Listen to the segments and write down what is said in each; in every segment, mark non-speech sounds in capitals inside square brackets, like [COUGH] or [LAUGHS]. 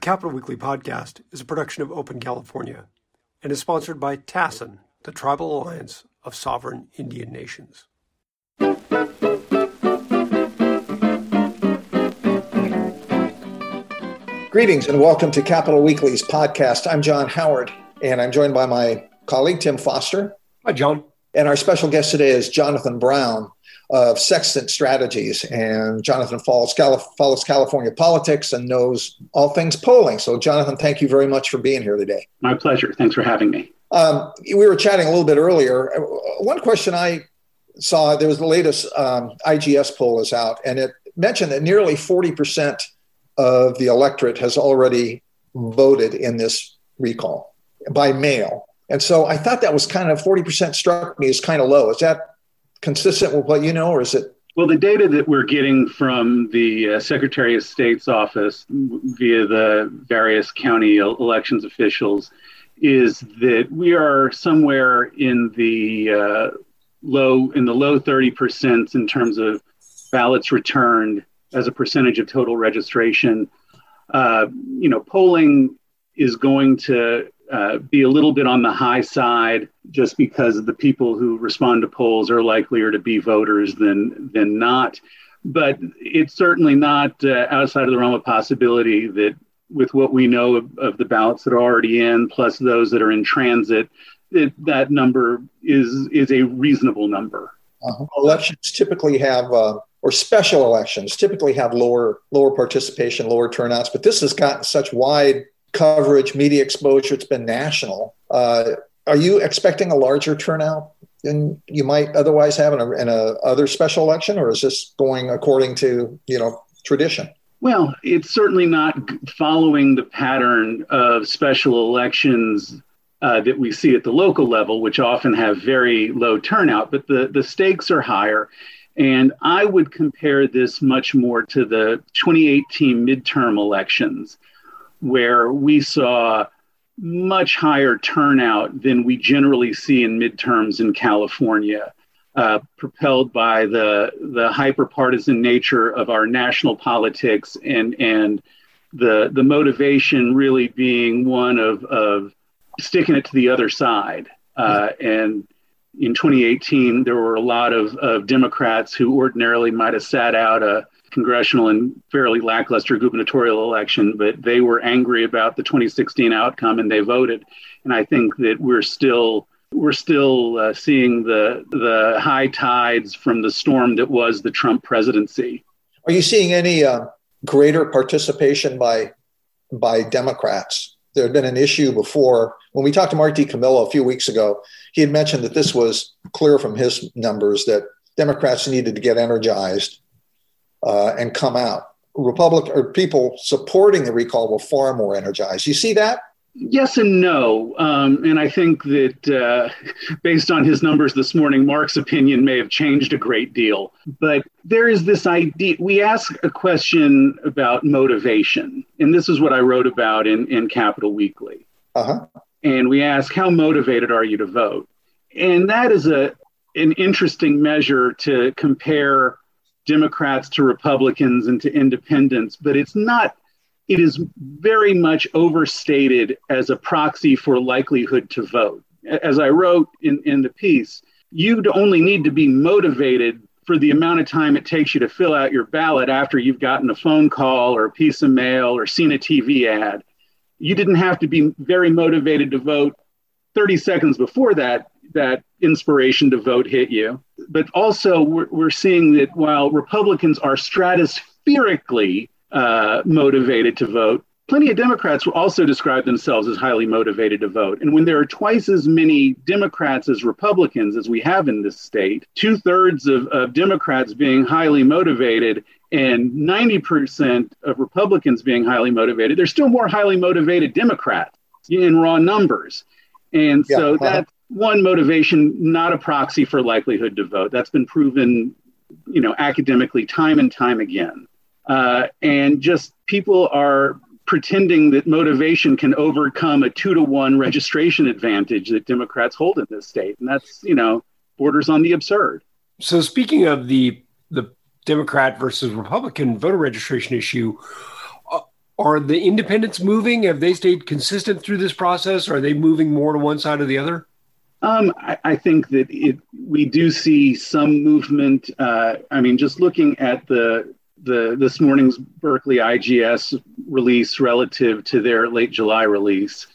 The Capital Weekly podcast is a production of Open California and is sponsored by TASIN, the Tribal Alliance of Sovereign Indian Nations. Greetings and welcome to Capital Weekly's podcast. I'm John Howard, and I'm joined by my colleague Tim Foster. Hi, John. And our special guest today is Jonathan Brown, of Sextant Strategies. And Jonathan follows, follows California politics and knows all things polling. So, Jonathan, thank you very much for being here today. My pleasure. Thanks for having me. Um, we were chatting a little bit earlier. One question I saw there was the latest um, IGS poll is out, and it mentioned that nearly 40% of the electorate has already voted in this recall by mail. And so I thought that was kind of 40% struck me as kind of low. Is that consistent with what you know, or is it? Well, the data that we're getting from the uh, Secretary of State's office via the various county elections officials is that we are somewhere in the uh, low in the low 30 percent in terms of ballots returned as a percentage of total registration. Uh, you know, polling is going to uh, be a little bit on the high side just because the people who respond to polls are likelier to be voters than than not. But it's certainly not uh, outside of the realm of possibility that with what we know of, of, the ballots that are already in, plus those that are in transit, that that number is is a reasonable number. Uh-huh. Elections typically have, uh, or special elections typically have lower lower participation, lower turnouts, but this has gotten such wide coverage, media exposure. It's been national. Uh, are you expecting a larger turnout than you might otherwise have in a, in a other special election, or is this going according to you know tradition? Well, it's certainly not following the pattern of special elections uh, that we see at the local level, which often have very low turnout, but the, the stakes are higher. And I would compare this much more to the 2018 midterm elections, where we saw much higher turnout than we generally see in midterms in California, uh, propelled by the the hyperpartisan nature of our national politics and and the the motivation really being one of of sticking it to the other side. Uh, and in 2018, there were a lot of, of Democrats who ordinarily might have sat out a congressional and fairly lackluster gubernatorial election, but they were angry about the 2016 outcome and they voted. And I think that we're still we're still uh, seeing the the high tides from the storm that was the Trump presidency. Are you seeing any uh, greater participation by by Democrats? There had been an issue before when we talked to Mark DiCamillo a few weeks ago. He had mentioned that this was clear from his numbers that Democrats needed to get energized uh, and come out. Republic or people supporting the recall were far more energized. You see that? Yes and no. Um, and I think that uh, [LAUGHS] based on his numbers this morning, Mark's opinion may have changed a great deal. But there is this idea we ask a question about motivation. And this is what I wrote about in, in Capital Weekly. Uh-huh. And we ask, how motivated are you to vote? And that is a, an interesting measure to compare Democrats to Republicans and to independents, but it's not, it is very much overstated as a proxy for likelihood to vote. As I wrote in, in the piece, you'd only need to be motivated for the amount of time it takes you to fill out your ballot after you've gotten a phone call or a piece of mail or seen a TV ad. You didn't have to be very motivated to vote 30 seconds before that that inspiration to vote hit you. But also, we're, we're seeing that while Republicans are stratospherically uh, motivated to vote, plenty of Democrats will also describe themselves as highly motivated to vote. And when there are twice as many Democrats as Republicans as we have in this state, two thirds of, of Democrats being highly motivated and 90% of Republicans being highly motivated, there's still more highly motivated Democrats in raw numbers. And so uh-huh. that's one motivation, not a proxy for likelihood to vote. That's been proven, you know, academically time and time again. Uh, and just people are pretending that motivation can overcome a two to one registration advantage that Democrats hold in this state, and that's you know borders on the absurd. So speaking of the the Democrat versus Republican voter registration issue, uh, Are the independents moving? Have they stayed consistent through this process? Are they moving more to one side or the other? Um, I, I, think that it, we do see some movement. Uh, I mean, just looking at the the this morning's Berkeley IGS release relative to their late July release,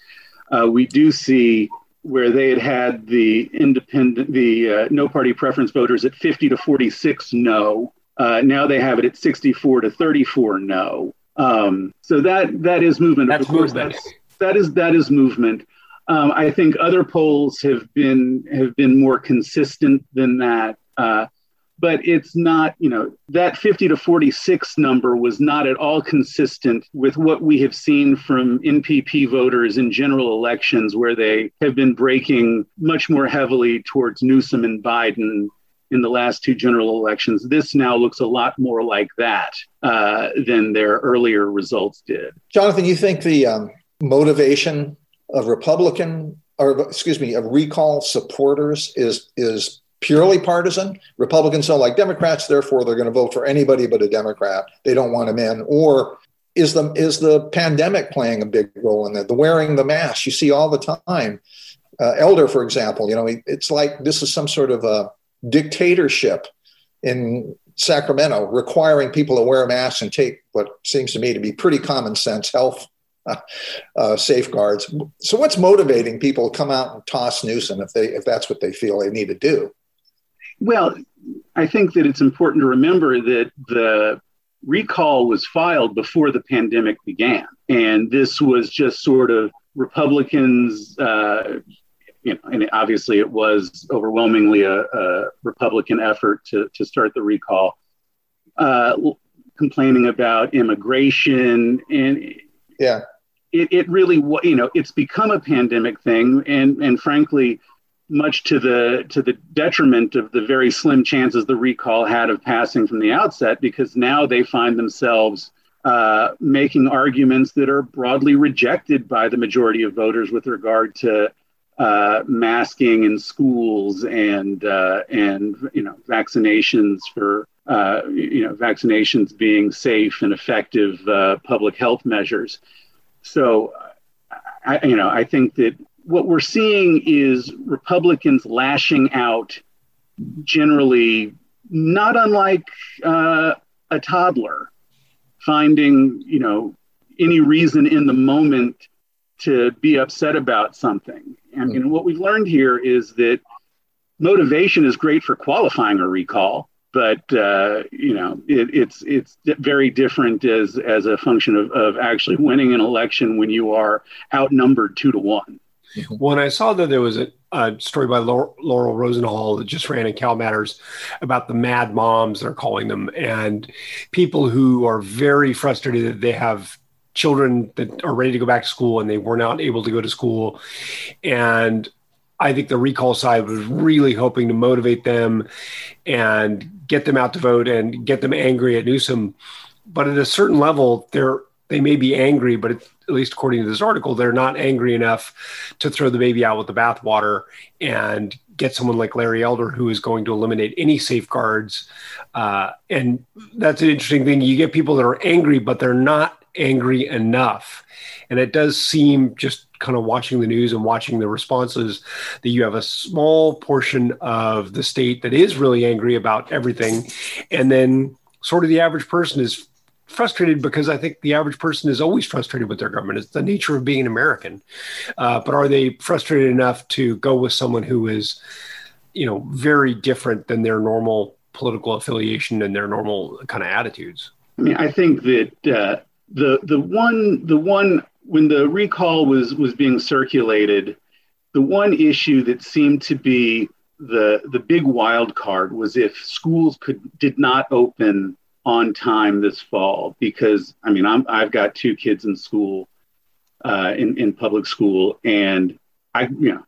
uh, we do see where they had had the independent, the uh, no party preference voters at 50 to 46 no. Uh, now they have it at 64 to 34 no. Um, so that that is movement. That's of course, movement. That's, that is that is movement. Um, I think other polls have been have been more consistent than that. Uh, but it's not, you know, that 50 to 46 number was not at all consistent with what we have seen from NPP voters in general elections, where they have been breaking much more heavily towards Newsom and Biden in the last two general elections. This now looks a lot more like that uh, than their earlier results did. Jonathan, you think the um, motivation of Republican or excuse me, of recall supporters is is purely partisan. Republicans don't like Democrats, therefore they're going to vote for anybody but a Democrat. They don't want him in. Or is the is the pandemic playing a big role in that? The wearing the mask you see all the time. Uh, Elder, for example, you know, it's like this is some sort of a dictatorship in Sacramento, requiring people to wear masks and take what seems to me to be pretty common sense health [LAUGHS] uh, safeguards. So, what's motivating people to come out and toss Newsom if they if that's what they feel they need to do? Well, I think that it's important to remember that the recall was filed before the pandemic began. And this was just sort of Republicans, uh, you know, and obviously it was overwhelmingly a, a Republican effort to, to start the recall, uh, complaining about immigration. And yeah, it, it really, you know, it's become a pandemic thing. And, and frankly, much to the to the detriment of the very slim chances the recall had of passing from the outset, because now they find themselves uh, making arguments that are broadly rejected by the majority of voters with regard to uh, masking in schools and uh, and you know vaccinations for uh, you know vaccinations being safe and effective uh, public health measures. So, I, you know, I think that what we're seeing is Republicans lashing out generally not unlike uh, a toddler finding, you know, any reason in the moment to be upset about something. I mean, what we've learned here is that motivation is great for qualifying a recall, but uh, you know, it, it's it's very different as as a function of, of actually winning an election when you are outnumbered two to one. [LAUGHS] When I saw that there was a, a story by Laurel, Rosenhall that just ran in Cal Matters about the mad moms, they're calling them, and people who are very frustrated that they have children that are ready to go back to school and they were not able to go to school. And I think the recall side was really hoping to motivate them and get them out to vote and get them angry at Newsom. But at a certain level, they're they may be angry, but at least according to this article, they're not angry enough to throw the baby out with the bathwater and get someone like Larry Elder who is going to eliminate any safeguards. Uh, and that's an interesting thing. You get people that are angry, but they're not angry enough. And it does seem just kind of watching the news and watching the responses that you have a small portion of the state that is really angry about everything. And then sort of the average person is frustrated because I think the average person is always frustrated with their government. It's the nature of being an American. Uh, but are they frustrated enough to go with someone who is, you know, very different than their normal political affiliation and their normal kind of attitudes? I mean, I think that uh, the the one the one when the recall was was being circulated, the one issue that seemed to be the the big wild card was if schools could did not open on time this fall because I mean I'm I've got two kids in school uh, in in public school and I you know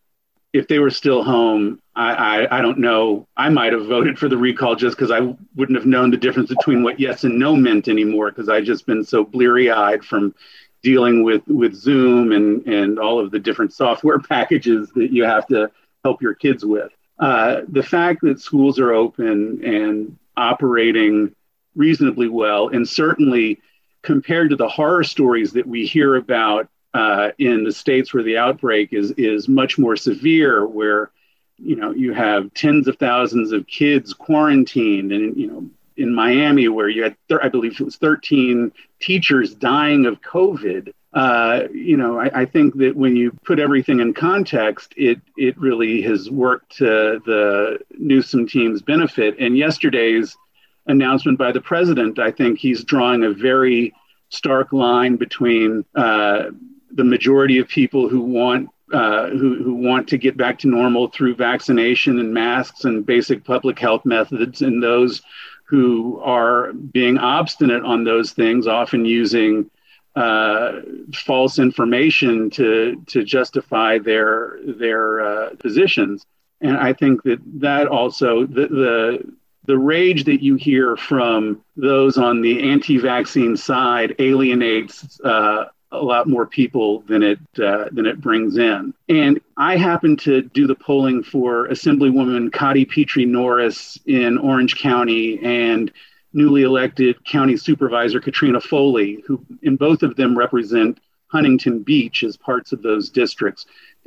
if they were still home I, I, I don't know. I might have voted for the recall just because I wouldn't have known the difference between what yes and no meant anymore because I just been so bleary eyed from dealing with with Zoom and and all of the different software [LAUGHS] packages that you have to help your kids with. Uh, the fact that schools are open and operating reasonably well, and certainly compared to the horror stories that we hear about uh, in the states where the outbreak is is much more severe, where you know you have tens of thousands of kids quarantined, and you know in Miami where you had I believe it was 13 teachers dying of COVID. Uh, you know, I, I, think that when you put everything in context, it it really has worked to the Newsom team's benefit. And yesterday's announcement by the president, I think he's drawing a very stark line between uh, the majority of people who want uh, who, who want to get back to normal through vaccination and masks and basic public health methods, and those who are being obstinate on those things, often using uh, false information to to justify their their uh, positions. And I think that that also the, the the rage that you hear from those on the anti-vaccine side alienates uh, a lot more people than it uh, than it brings in. And I happen to do the polling for Assemblywoman Cottie Petrie Norris in Orange County and newly elected County Supervisor Katrina Foley, who in both of them represent Huntington Beach as parts of those districts.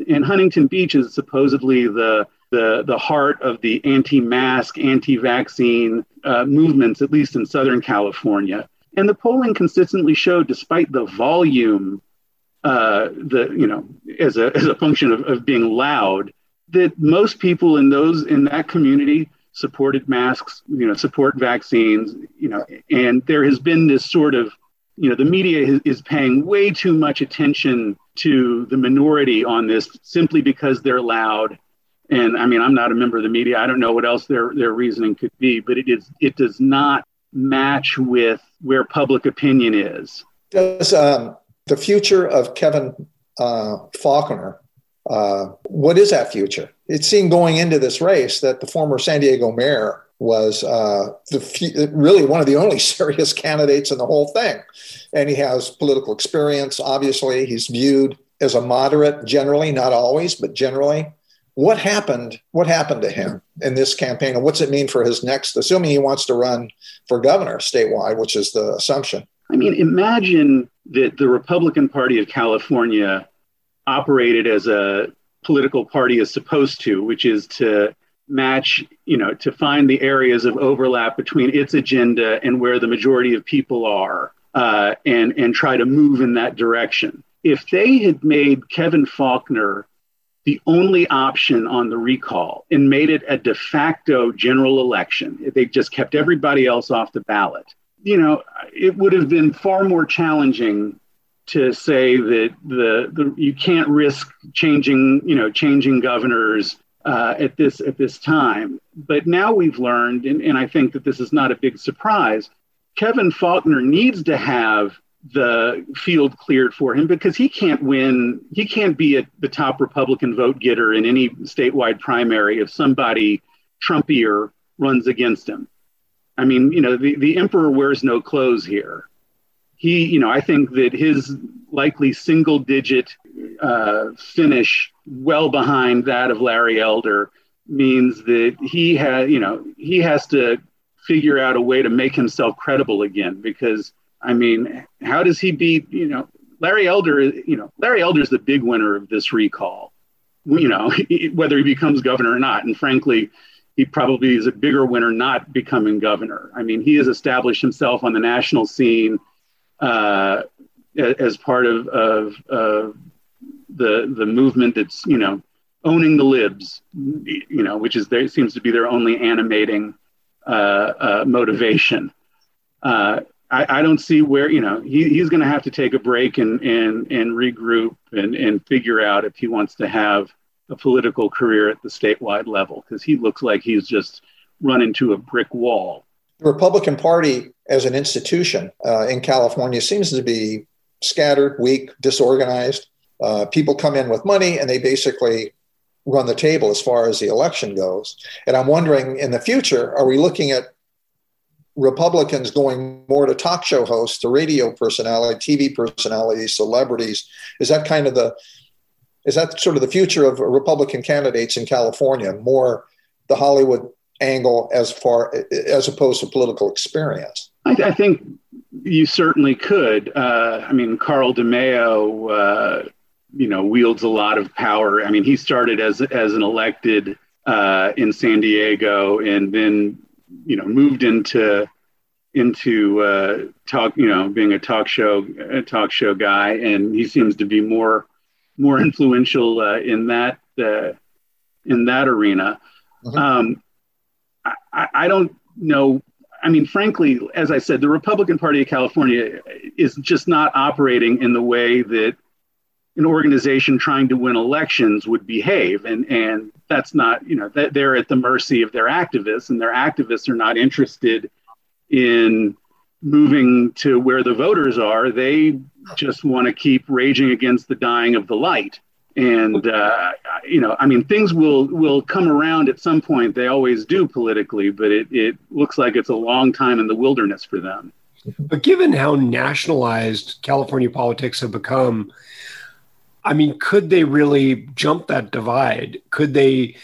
And Huntington Beach is supposedly the the, the heart of the anti-mask, anti-vaccine uh, movements, at least in Southern California. And the polling consistently showed, despite the volume, uh, the you know, as a as a function of, of being loud, that most people in those in that community supported masks, you know, support vaccines, you know, and there has been this sort of, you know, the media is, paying way too much attention to the minority on this simply because they're loud. And I mean, I'm not a member of the media. I don't know what else their their reasoning could be, but it is it does not match with where public opinion is. Does um, the future of Kevin uh, Faulconer, uh, what is that future? It seemed going into this race that the former San Diego mayor was uh, the, really one of the only [LAUGHS] serious candidates in the whole thing. And he has political experience. Obviously, he's viewed as a moderate generally, not always, but generally. What happened? What happened to him in this campaign, and what's it mean for his next? Assuming he wants to run for governor statewide, which is the assumption. I mean, imagine that the Republican Party of California operated as a political party is supposed to, which is to match, you know, to find the areas of overlap between its agenda and where the majority of people are, uh, and and try to move in that direction. If they had made Kevin Faulconer the only option on the recall and made it a de facto general election. They just kept everybody else off the ballot. You know, it would have been far more challenging to say that the, the you can't risk changing, you know, changing governors uh, at this at this time. But now we've learned, and, and I think that this is not a big surprise. Kevin Faulconer needs to have the field cleared for him because he can't win. He can't be a, the top Republican vote getter in any statewide primary if somebody Trumpier runs against him. I mean, you know, the, the emperor wears no clothes here. He, you know, I think that his likely single digit uh, finish well behind that of Larry Elder means that he has, you know, he has to figure out a way to make himself credible again because I mean, how does he beat, you know, Larry Elder, you know, Larry Elder is the big winner of this recall, you know, [LAUGHS] whether he becomes governor or not. And frankly, he probably is a bigger winner not becoming governor. I mean, he has established himself on the national scene uh, as part of, of, of the, the movement that's, you know, owning the libs, you know, which is there seems to be their only animating uh, uh, motivation. Uh, I, I don't see where you know he, he's going to have to take a break and and and regroup and and figure out if he wants to have a political career at the statewide level because he looks like he's just run into a brick wall. The Republican Party as an institution uh, in California seems to be scattered, weak, disorganized. Uh, people come in with money and they basically run the table as far as the election goes. And I'm wondering in the future, are we looking at Republicans going more to talk show hosts, to radio personality, TV personalities, celebrities. Is that kind of the is that sort of the future of Republican candidates in California? More the Hollywood angle as far as opposed to political experience. I, I think you certainly could. Uh, I mean, Carl DeMaio, uh, you know, wields a lot of power. I mean, he started as as an elected uh, in San Diego, and then you know moved into into uh, talk, you know, being a talk show a talk show guy, and he seems to be more more influential uh, in that uh, in that arena. Mm-hmm. Um, I, I, don't know. I mean, frankly, as I said, the Republican Party of California is just not operating in the way that an organization trying to win elections would behave, and and that's not you know that they're at the mercy of their activists, and their activists are not interested in moving to where the voters are. They just want to keep raging against the dying of the light. And uh, you know, I mean, things will will come around at some point. They always do politically, but it it looks like it's a long time in the wilderness for them. But given how nationalized California politics have become, I mean, could they really jump that divide? Could they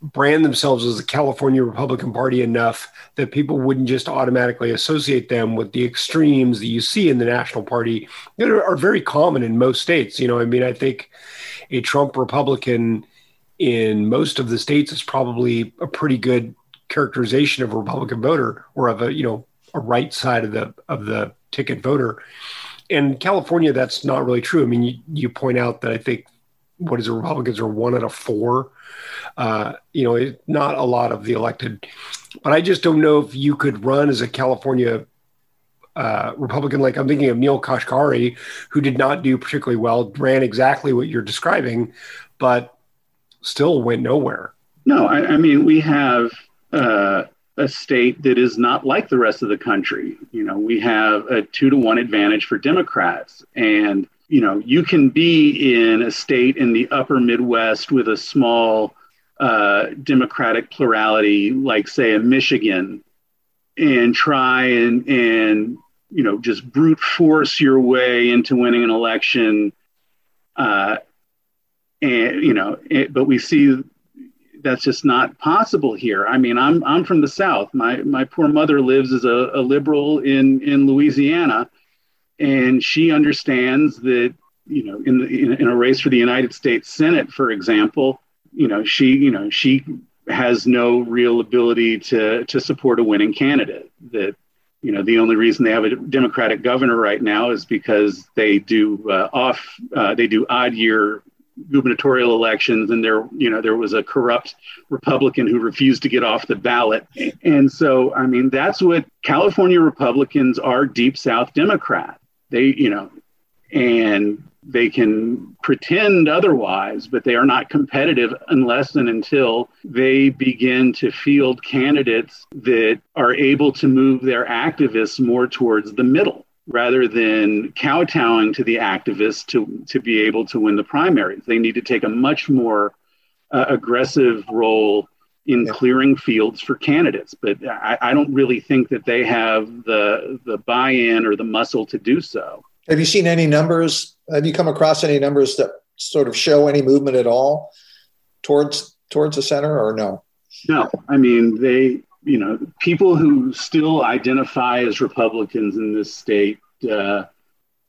brand themselves as the California Republican Party enough that people wouldn't just automatically associate them with the extremes that you see in the National Party that are, are very common in most states. You know, I mean, I think a Trump Republican in most of the states is probably a pretty good characterization of a Republican voter or of a, you know, a right side of the of the ticket voter. In California, that's not really true. I mean, you, you point out that I think what is it, Republicans are one out of four uh, you know, not a lot of the elected. But I just don't know if you could run as a California uh, Republican. Like I'm thinking of Neel Kashkari, who did not do particularly well, ran exactly what you're describing, but still went nowhere. No, I, I mean we have uh, a state that is not like the rest of the country. You know, we have a two to one advantage for Democrats, and you know you can be in a state in the upper Midwest with a small uh, democratic plurality, like say in Michigan, and try and and you know just brute force your way into winning an election, uh, and you know, it, but we see that's just not possible here. I mean, I'm I'm from the South. My my poor mother lives as a, a liberal in in Louisiana, and she understands that you know in, in in a race for the United States Senate, for example you know she you know she has no real ability to to support a winning candidate that you know the only reason they have a democratic governor right now is because they do uh, off uh, they do odd year gubernatorial elections and there you know there was a corrupt republican who refused to get off the ballot. And so i mean that's what california republicans are deep south democrat. They you know and they can pretend otherwise, but they are not competitive unless and until they begin to field candidates that are able to move their activists more towards the middle rather than kowtowing to the activists to, to be able to win the primaries. They need to take a much more uh, aggressive role in clearing fields for candidates. But I, I don't really think that they have the, the buy in or the muscle to do so. Have you seen any numbers? Have you come across any numbers that sort of show any movement at all towards towards the center, or no? No, I mean they. You know, people who still identify as Republicans in this state, uh,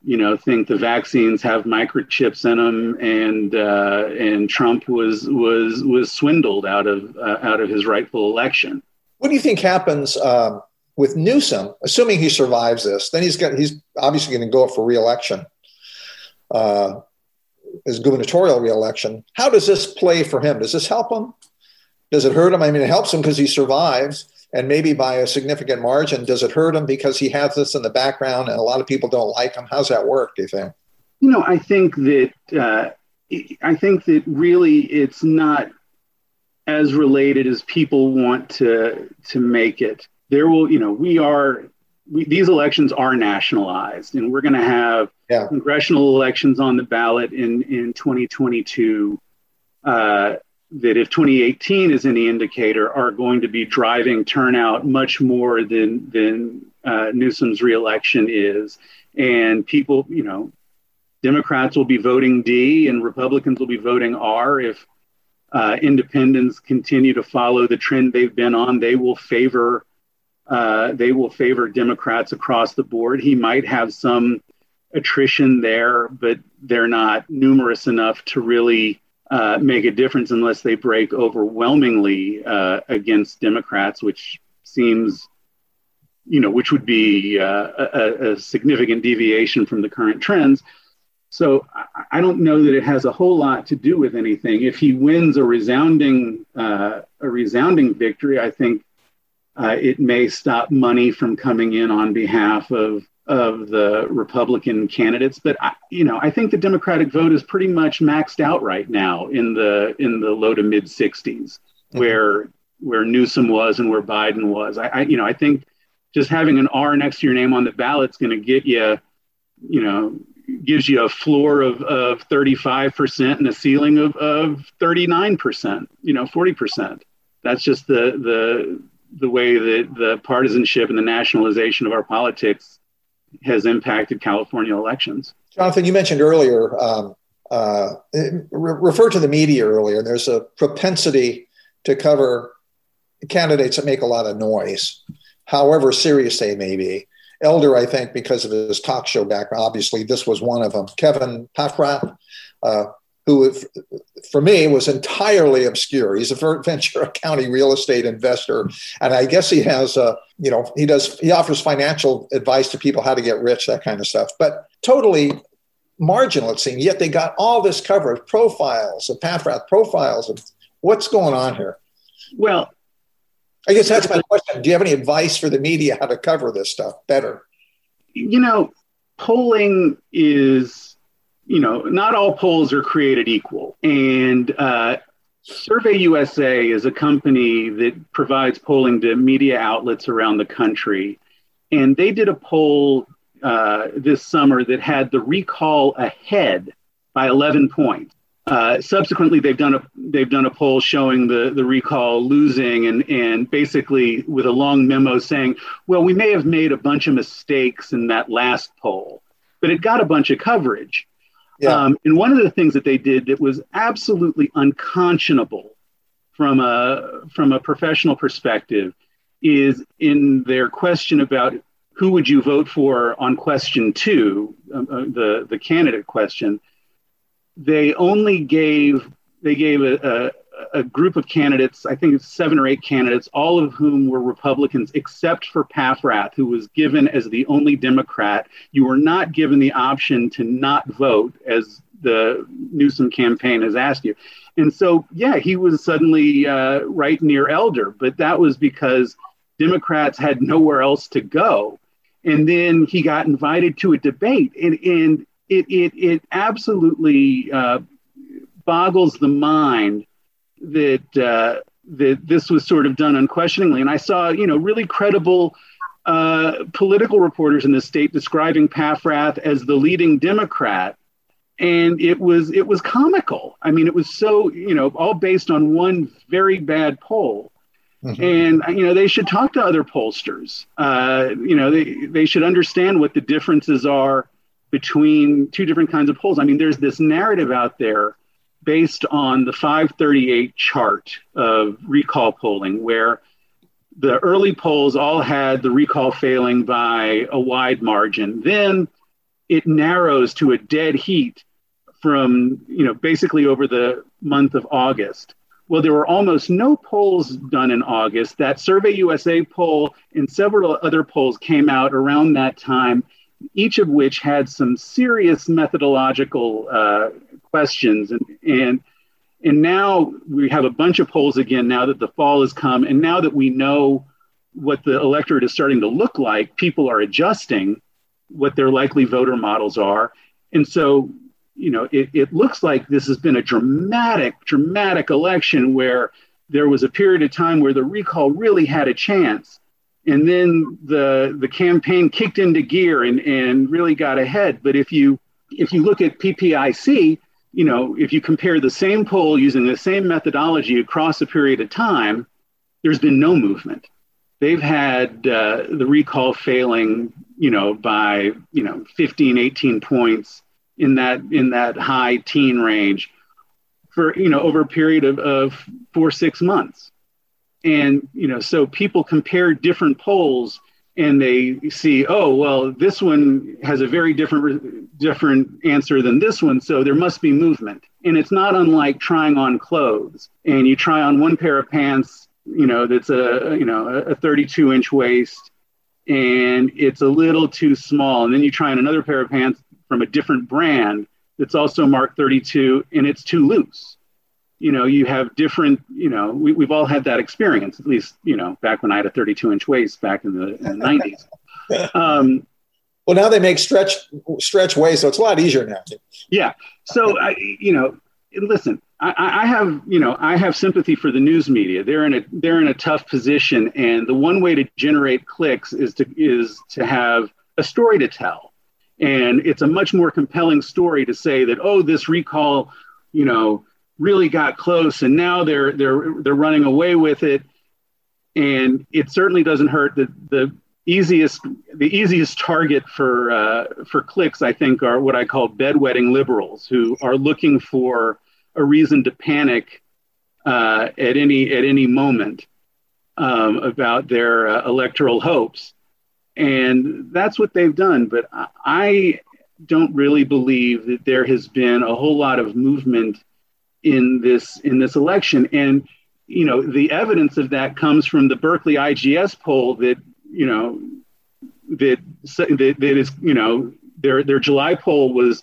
you know, think the vaccines have microchips in them, and uh, and Trump was was was swindled out of uh, out of his rightful election. What do you think happens? Um, with Newsom, assuming he survives this, then he's got he's obviously going to go up for reelection, uh, his gubernatorial reelection. How does this play for him? Does this help him? Does it hurt him? I mean, it helps him because he survives, and maybe by a significant margin. Does it hurt him because he has this in the background and a lot of people don't like him? How's that work? Do you think? You know, I think that uh, I think that really it's not as related as people want to to make it there will, you know, we are, we, these elections are nationalized and we're going to have yeah. congressional elections on the ballot in, in 2022 uh, that if 2018 is any indicator are going to be driving turnout much more than, than uh, Newsom's reelection is. And people, you know, Democrats will be voting D and Republicans will be voting R if uh, independents continue to follow the trend they've been on, they will favor uh, they will favor Democrats across the board. He might have some attrition there, but they're not numerous enough to really uh, make a difference unless they break overwhelmingly uh, against Democrats, which seems, you know, which would be uh, a, a, significant deviation from the current trends. So I don't know that it has a whole lot to do with anything. If he wins a resounding uh, a resounding victory, I think uh, it may stop money from coming in on behalf of of the Republican candidates. But I, you know, I think the Democratic vote is pretty much maxed out right now in the in the low to mid 60s, mm-hmm. where where Newsom was and where Biden was. I, I, you know I think just having an R next to your name on the ballot is going to get you, you know, gives you a floor of, of 35% and a ceiling of, of 39%, you know, 40%. That's just the, the, the way that the partisanship and the nationalization of our politics has impacted California elections. Jonathan, you mentioned earlier, um, uh, re- referred to the media earlier. There's a propensity to cover candidates that make a lot of noise, however serious they may be. Elder, I think, because of his talk show background, obviously this was one of them. Kevin Paffrath, uh, who for me was entirely obscure. He's a [LAUGHS] Ventura County real estate investor, and I guess he has a you know he does he offers financial advice to people how to get rich, that kind of stuff. But totally marginal, it seemed. Yet they got all this coverage, profiles of Paffrath, profiles of what's going on here. Well, I guess that's my question. Do you have any advice for the media how to cover this stuff better? You know, polling is, you know, not all polls are created equal. And uh, Survey USA is a company that provides polling to media outlets around the country. And they did a poll uh, this summer that had the recall ahead by 11 points. Uh, subsequently, they've done a they've done a poll showing the the recall losing, and and basically with a long memo saying, well, we may have made a bunch of mistakes in that last poll, but it got a bunch of coverage. Yeah. Um, and one of the things that they did that was absolutely unconscionable from a from a professional perspective is in their question about who would you vote for on question two, uh, uh the the candidate question they only gave they gave a, a, group of candidates, I think it's seven or eight candidates, all of whom were Republicans, except for Paffrath, who was given as the only Democrat. You were not given the option to not vote, as the Newsom campaign has asked you. And so, yeah, he was suddenly uh, right near Elder, but that was because Democrats had nowhere else to go. And then he got invited to a debate, and, and it it it absolutely uh, boggles the mind that uh, that this was sort of done unquestioningly. And I saw you know really credible uh, political reporters in the state describing Paffrath as the leading Democrat. And it was it was comical. I mean, it was so you know all based on one very bad poll. Mm-hmm. And you know they should talk to other pollsters. Uh, you know they they should understand what the differences are between two different kinds of polls. I mean, there's this narrative out there based on the 538 chart of recall polling, where the early polls all had the recall failing by a wide margin. Then it narrows to a dead heat from, you know, basically over the month of August. Well, there were almost no polls done in August. That Survey USA poll and several other polls came out around that time each of which had some serious methodological uh, questions. And, and, and now we have a bunch of polls again now that the fall has come. And now that we know what the electorate is starting to look like, people are adjusting what their likely voter models are. And so, you know, it, it looks like this has been a dramatic, dramatic election where there was a period of time where the recall really had a chance and then the the campaign kicked into gear and, and really got ahead. But if you if you look at PPIC, you know, if you compare the same poll using the same methodology across a period of time, there's been no movement. They've had uh, the recall failing, you know, by you know 15, 18 points in that in that high teen range for you know over a period of, of four six months and you know so people compare different polls and they see oh well this one has a very different different answer than this one so there must be movement. And it's not unlike trying on clothes. And you try on one pair of pants you know that's a you know a 32 inch waist and it's a little too small. And then you try on another pair of pants from a different brand that's also marked 32 and it's too loose you know you have different you know we, we've all had that experience at least you know back when i had a 32 inch waist back in the, in the 90s [LAUGHS] um, well now they make stretch stretch waist so it's a lot easier now yeah. So i you know listen I, I have you know i have sympathy for the news media. They're in a they're in a tough position and the one way to generate clicks is to is to have a story to tell. And it's a much more compelling story to say that oh this recall you know really got close and now they're they're they're running away with it. And it certainly doesn't hurt. The the easiest the easiest target for uh, for clicks i think are what i call bedwetting liberals who are looking for a reason to panic uh, at any at any moment um, about their uh, electoral hopes. And that's what they've done. But i don't really believe that there has been a whole lot of movement in this in this election. And you know the evidence of that comes from the berkeley igs poll that you know that that, that is you know their their july poll was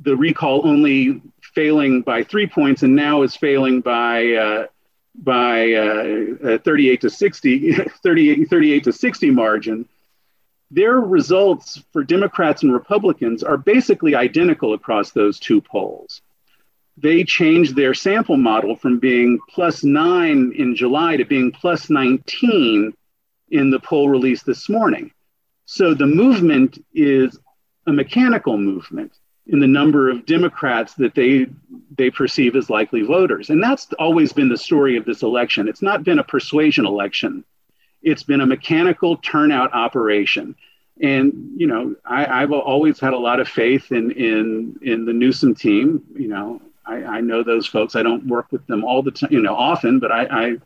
the recall only failing by three points and now is failing by uh, by uh, uh 38 to 60 [LAUGHS] 38, 38 to 60 margin. Their results for democrats and republicans are basically identical across those two polls they changed their sample model from being plus nine in July to being plus 19 in the poll released this morning. So the movement is a mechanical movement in the number of Democrats that they they perceive as likely voters. And that's always been the story of this election. It's not been a persuasion election. It's been a mechanical turnout operation. And you know, I, have always had a lot of faith in in in the Newsom team. You know, I, I, know those folks. I don't work with them all the time, you know, often, but I, I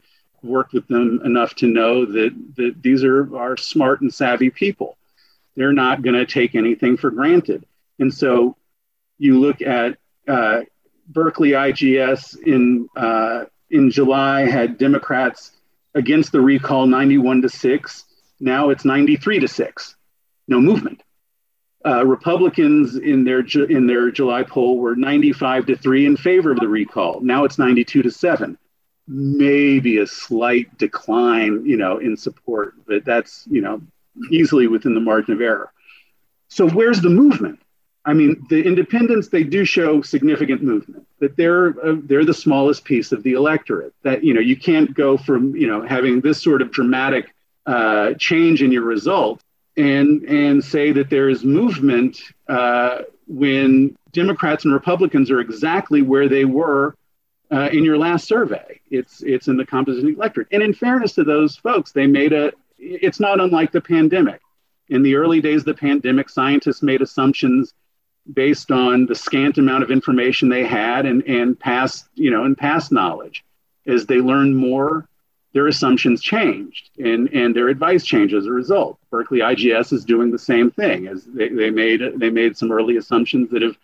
worked with them enough to know that, that these are, are smart and savvy people. They're not going to take anything for granted. And so you look at uh, Berkeley IGS in, uh, in July had Democrats against the recall 91 to 6. Now it's 93 to 6. No movement. Uh, Republicans in their in their July poll were 95 to three in favor of the recall. Now it's 92 to seven. Maybe a slight decline, you know, in support, but that's you know easily within the margin of error. So where's the movement? I mean, the independents they do show significant movement, but they're uh, they're the smallest piece of the electorate. That you know you can't go from you know having this sort of dramatic uh, change in your result and and say that there is movement uh, when Democrats and Republicans are exactly where they were uh, in your last survey. It's it's in the composition electorate. And in fairness to those folks, they made a. It's not unlike the pandemic. In the early days of the pandemic, scientists made assumptions based on the scant amount of information they had and and past you know and past knowledge. As they learned more, their assumptions changed and, and their advice changed as a result. Berkeley IGS is doing the same thing as they, they made they made some early assumptions that have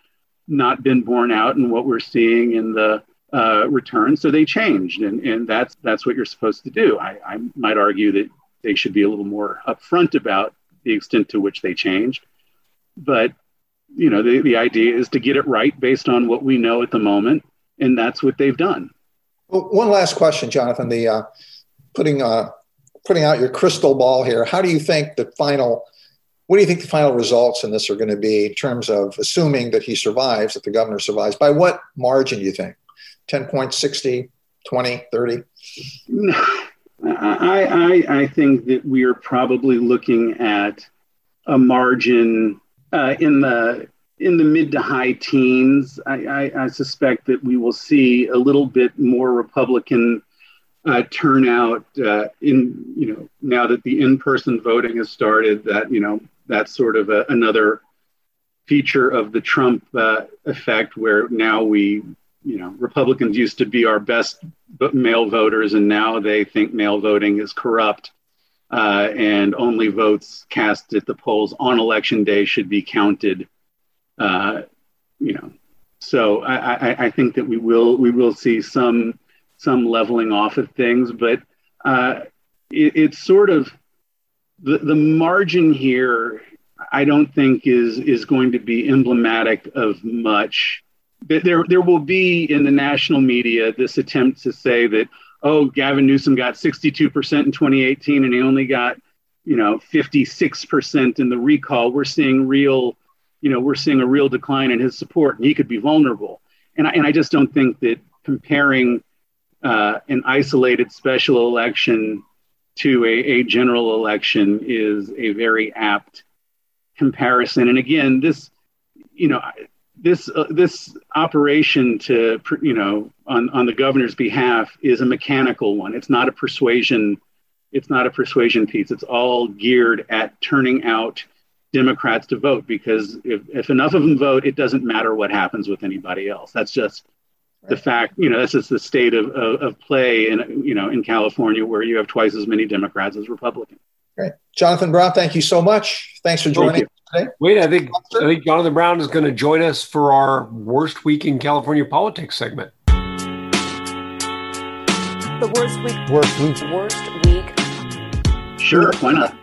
not been borne out in what we're seeing in the uh, return. So they changed, and, and that's that's what you're supposed to do. I, I might argue that they should be a little more upfront about the extent to which they changed, but you know the, the idea is to get it right based on what we know at the moment, and that's what they've done. Well, one last question, Jonathan. The uh, putting uh, putting out your crystal ball here, how do you think the final what do you think the final results in this are going to be in terms of assuming that he survives, that the governor survives? By what margin do you think? 10 points, 60, 20, 30? [SIGHS] I, I, I think that we are probably looking at a margin uh, in the in the mid to high teens. I, I, I, suspect that we will see a little bit more Republican uh, turnout uh, in you know now that the in-person voting has started that you know that's sort of a, another feature of the Trump uh, effect where now we you know, Republicans used to be our best mail voters, and now they think mail voting is corrupt, uh, and only votes cast at the polls on election day should be counted. Uh, you know, so I, I, I, think that we will we will see some some leveling off of things, but uh, it, it's sort of the the margin here. I don't think is is going to be emblematic of much there there will be in the national media this attempt to say that oh Gavin Newsom got 62% in 2018 and he only got you know 56% in the recall we're seeing real you know we're seeing a real decline in his support and he could be vulnerable and I, and I just don't think that comparing uh, an isolated special election to a, a general election is a very apt comparison and again this you know this uh, this operation to you know on on the governor's behalf is a mechanical one. It's not a persuasion. It's not a persuasion piece. It's all geared at turning out Democrats to vote because if, if enough of them vote, it doesn't matter what happens with anybody else. That's just. The fact. You know, this is the state of, of, of play in you know in California where you have twice as many Democrats as Republicans. Great, Jonathan Brown. Thank you so much. Thanks for joining today. Wait, I think I think Jonathan Brown is going to join us for our worst week in California politics segment. The worst week. Worst week. Worst week. Sure, why not?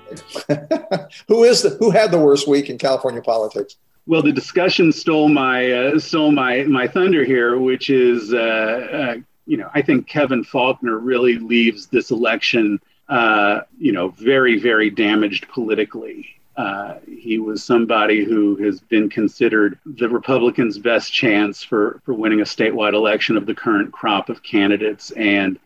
[LAUGHS] who is the who had the worst week in California politics? Well, the discussion stole my uh, stole my my thunder here, which is uh, uh, you know I think Kevin Faulconer really leaves this election uh, you know very very damaged politically. Uh, he was somebody who has been considered the Republicans' best chance for, for winning a statewide election of the current crop of candidates. And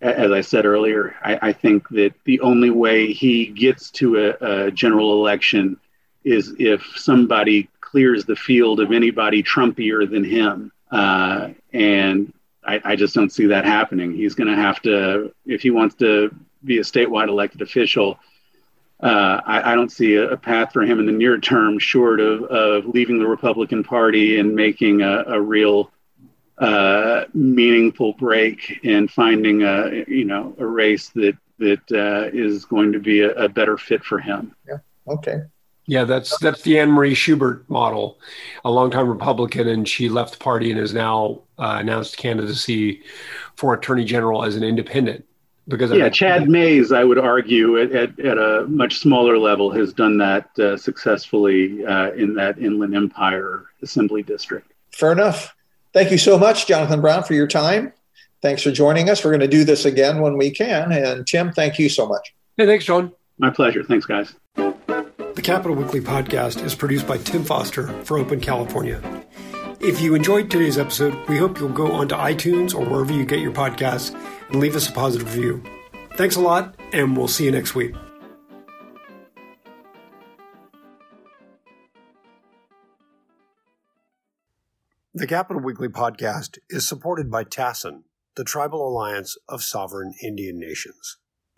as I said earlier, I, I think that the only way he gets to a, a, general election is if somebody clears the field of anybody Trumpier than him. Uh, and I, I just don't see that happening. He's going to have to, if he wants to be a statewide elected official, uh, I, I, don't see a, a, path for him in the near term, short of, of leaving the Republican Party and making a, a real uh, meaningful break and finding a you know a race that that uh, is going to be a, a, better fit for him. Yeah. Okay. Yeah, that's that's the Anne Marie Schubert model, a longtime Republican, and she left the party and has now uh, announced candidacy for Attorney General as an independent because yeah, Chad Mayes, I would argue, at, at, at, a much smaller level, has done that uh, successfully uh, in that Inland Empire Assembly District. Fair enough. Thank you so much, Jonathan Brown, for your time. Thanks for joining us. We're going to do this again when we can. And Tim, thank you so much. Hey, thanks, John. My pleasure. Thanks, guys. The Capitol Weekly podcast is produced by Tim Foster for Open California. If you enjoyed today's episode, we hope you'll go onto iTunes or wherever you get your podcasts and leave us a positive review. Thanks a lot, and we'll see you next week. The Capitol Weekly podcast is supported by TASIN, the Tribal Alliance of Sovereign Indian Nations.